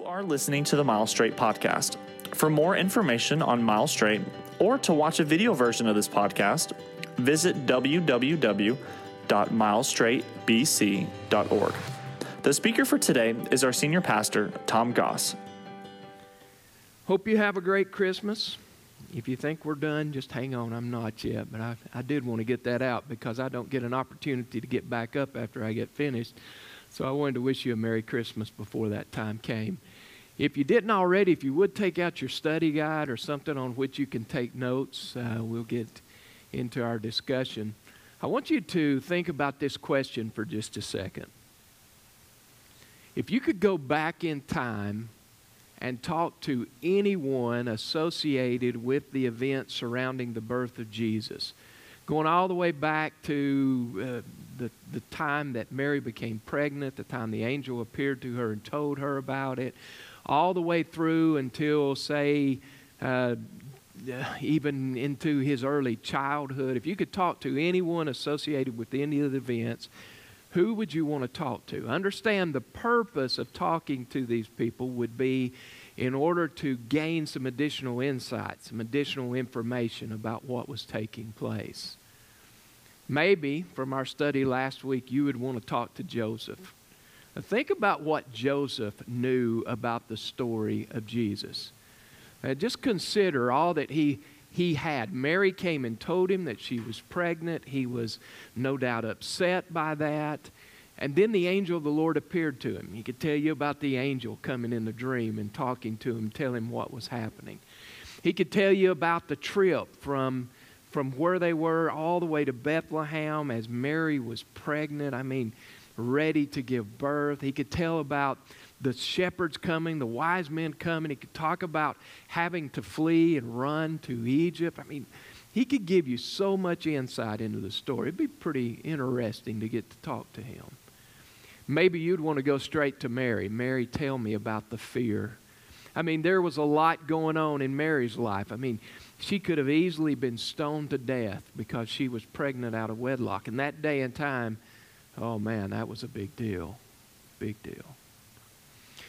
You are listening to the Mile Straight podcast. For more information on Mile Straight or to watch a video version of this podcast, visit www.milestraightbc.org. The speaker for today is our senior pastor, Tom Goss. Hope you have a great Christmas. If you think we're done, just hang on. I'm not yet, but I, I did want to get that out because I don't get an opportunity to get back up after I get finished. So I wanted to wish you a Merry Christmas before that time came. If you didn't already, if you would take out your study guide or something on which you can take notes, uh, we'll get into our discussion. I want you to think about this question for just a second. If you could go back in time and talk to anyone associated with the event surrounding the birth of Jesus, going all the way back to uh, the, the time that Mary became pregnant, the time the angel appeared to her and told her about it, all the way through until, say, uh, even into his early childhood. If you could talk to anyone associated with any of the events, who would you want to talk to? Understand the purpose of talking to these people would be in order to gain some additional insight, some additional information about what was taking place. Maybe from our study last week, you would want to talk to Joseph. Now think about what Joseph knew about the story of Jesus. Now just consider all that he, he had. Mary came and told him that she was pregnant. He was no doubt upset by that. And then the angel of the Lord appeared to him. He could tell you about the angel coming in the dream and talking to him, tell him what was happening. He could tell you about the trip from from where they were all the way to Bethlehem as Mary was pregnant. I mean, ready to give birth. He could tell about the shepherds coming, the wise men coming. He could talk about having to flee and run to Egypt. I mean, he could give you so much insight into the story. It'd be pretty interesting to get to talk to him. Maybe you'd want to go straight to Mary. Mary, tell me about the fear. I mean, there was a lot going on in Mary's life. I mean, she could have easily been stoned to death because she was pregnant out of wedlock. And that day and time, oh man, that was a big deal. Big deal.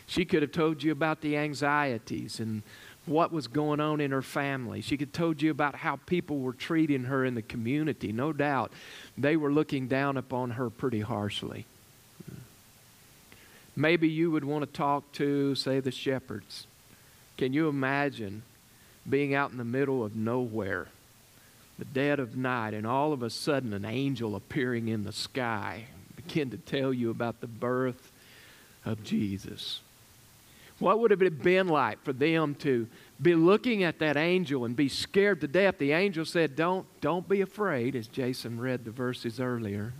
She could have told you about the anxieties and what was going on in her family. She could have told you about how people were treating her in the community. No doubt they were looking down upon her pretty harshly. Maybe you would want to talk to, say, the shepherds. Can you imagine being out in the middle of nowhere, the dead of night, and all of a sudden an angel appearing in the sky begin to tell you about the birth of Jesus. What would it have been like for them to be looking at that angel and be scared to death? The angel said, Don't, don't be afraid, as Jason read the verses earlier.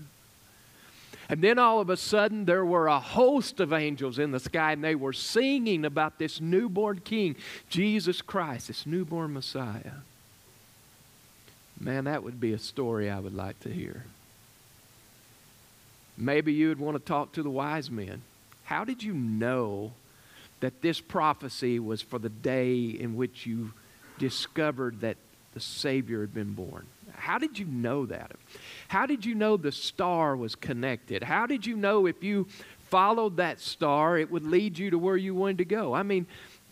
And then all of a sudden, there were a host of angels in the sky, and they were singing about this newborn king, Jesus Christ, this newborn Messiah. Man, that would be a story I would like to hear. Maybe you would want to talk to the wise men. How did you know that this prophecy was for the day in which you discovered that the Savior had been born? How did you know that? How did you know the star was connected? How did you know if you followed that star, it would lead you to where you wanted to go? I mean,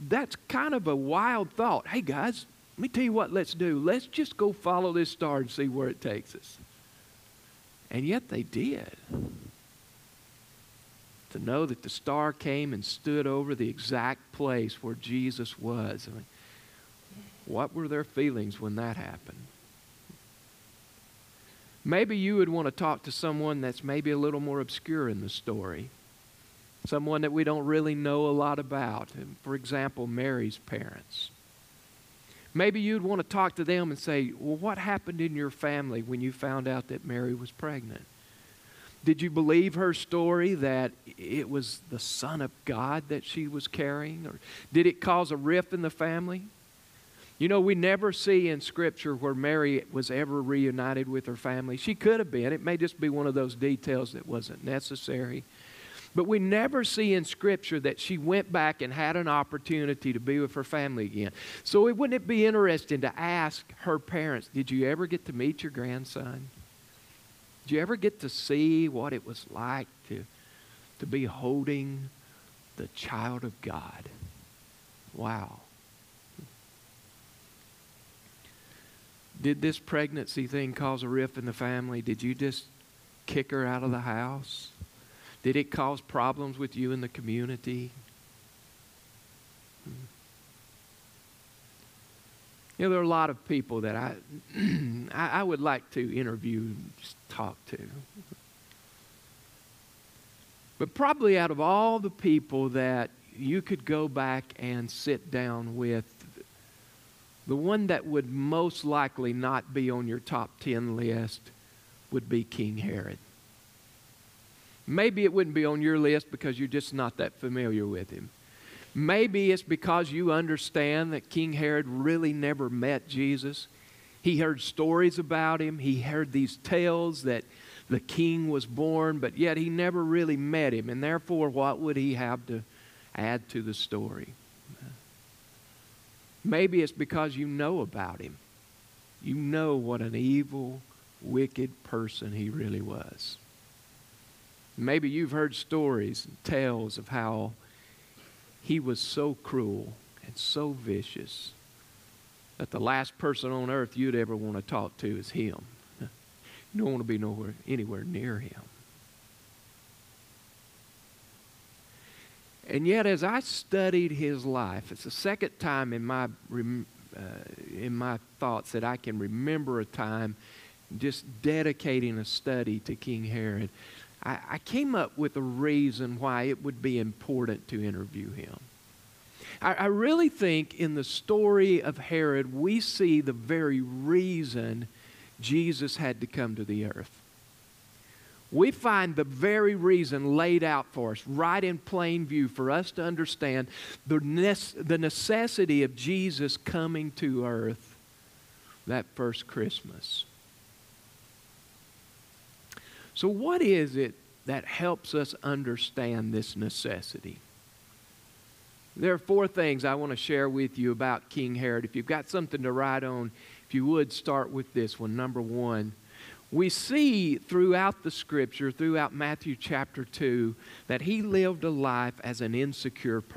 that's kind of a wild thought. Hey, guys, let me tell you what let's do. Let's just go follow this star and see where it takes us. And yet they did. To know that the star came and stood over the exact place where Jesus was. I mean, what were their feelings when that happened? Maybe you would want to talk to someone that's maybe a little more obscure in the story, someone that we don't really know a lot about. For example, Mary's parents. Maybe you'd want to talk to them and say, Well, what happened in your family when you found out that Mary was pregnant? Did you believe her story that it was the Son of God that she was carrying? Or did it cause a rift in the family? You know, we never see in Scripture where Mary was ever reunited with her family. She could have been. It may just be one of those details that wasn't necessary. But we never see in Scripture that she went back and had an opportunity to be with her family again. So wouldn't it be interesting to ask her parents, did you ever get to meet your grandson? Did you ever get to see what it was like to, to be holding the child of God. Wow. Did this pregnancy thing cause a rift in the family? Did you just kick her out of the house? Did it cause problems with you in the community? Hmm. You know, there are a lot of people that I, I, would like to interview and just talk to. But probably out of all the people that you could go back and sit down with, the one that would most likely not be on your top 10 list would be King Herod. Maybe it wouldn't be on your list because you're just not that familiar with him. Maybe it's because you understand that King Herod really never met Jesus. He heard stories about him, he heard these tales that the king was born, but yet he never really met him. And therefore, what would he have to add to the story? Maybe it's because you know about him. You know what an evil, wicked person he really was. Maybe you've heard stories and tales of how he was so cruel and so vicious that the last person on earth you'd ever want to talk to is him. You don't want to be nowhere, anywhere near him. And yet, as I studied his life, it's the second time in my, uh, in my thoughts that I can remember a time just dedicating a study to King Herod. I, I came up with a reason why it would be important to interview him. I, I really think in the story of Herod, we see the very reason Jesus had to come to the earth. We find the very reason laid out for us, right in plain view, for us to understand the, the necessity of Jesus coming to earth that first Christmas. So, what is it that helps us understand this necessity? There are four things I want to share with you about King Herod. If you've got something to write on, if you would start with this one. Number one, we see throughout the scripture, throughout Matthew chapter 2, that he lived a life as an insecure person.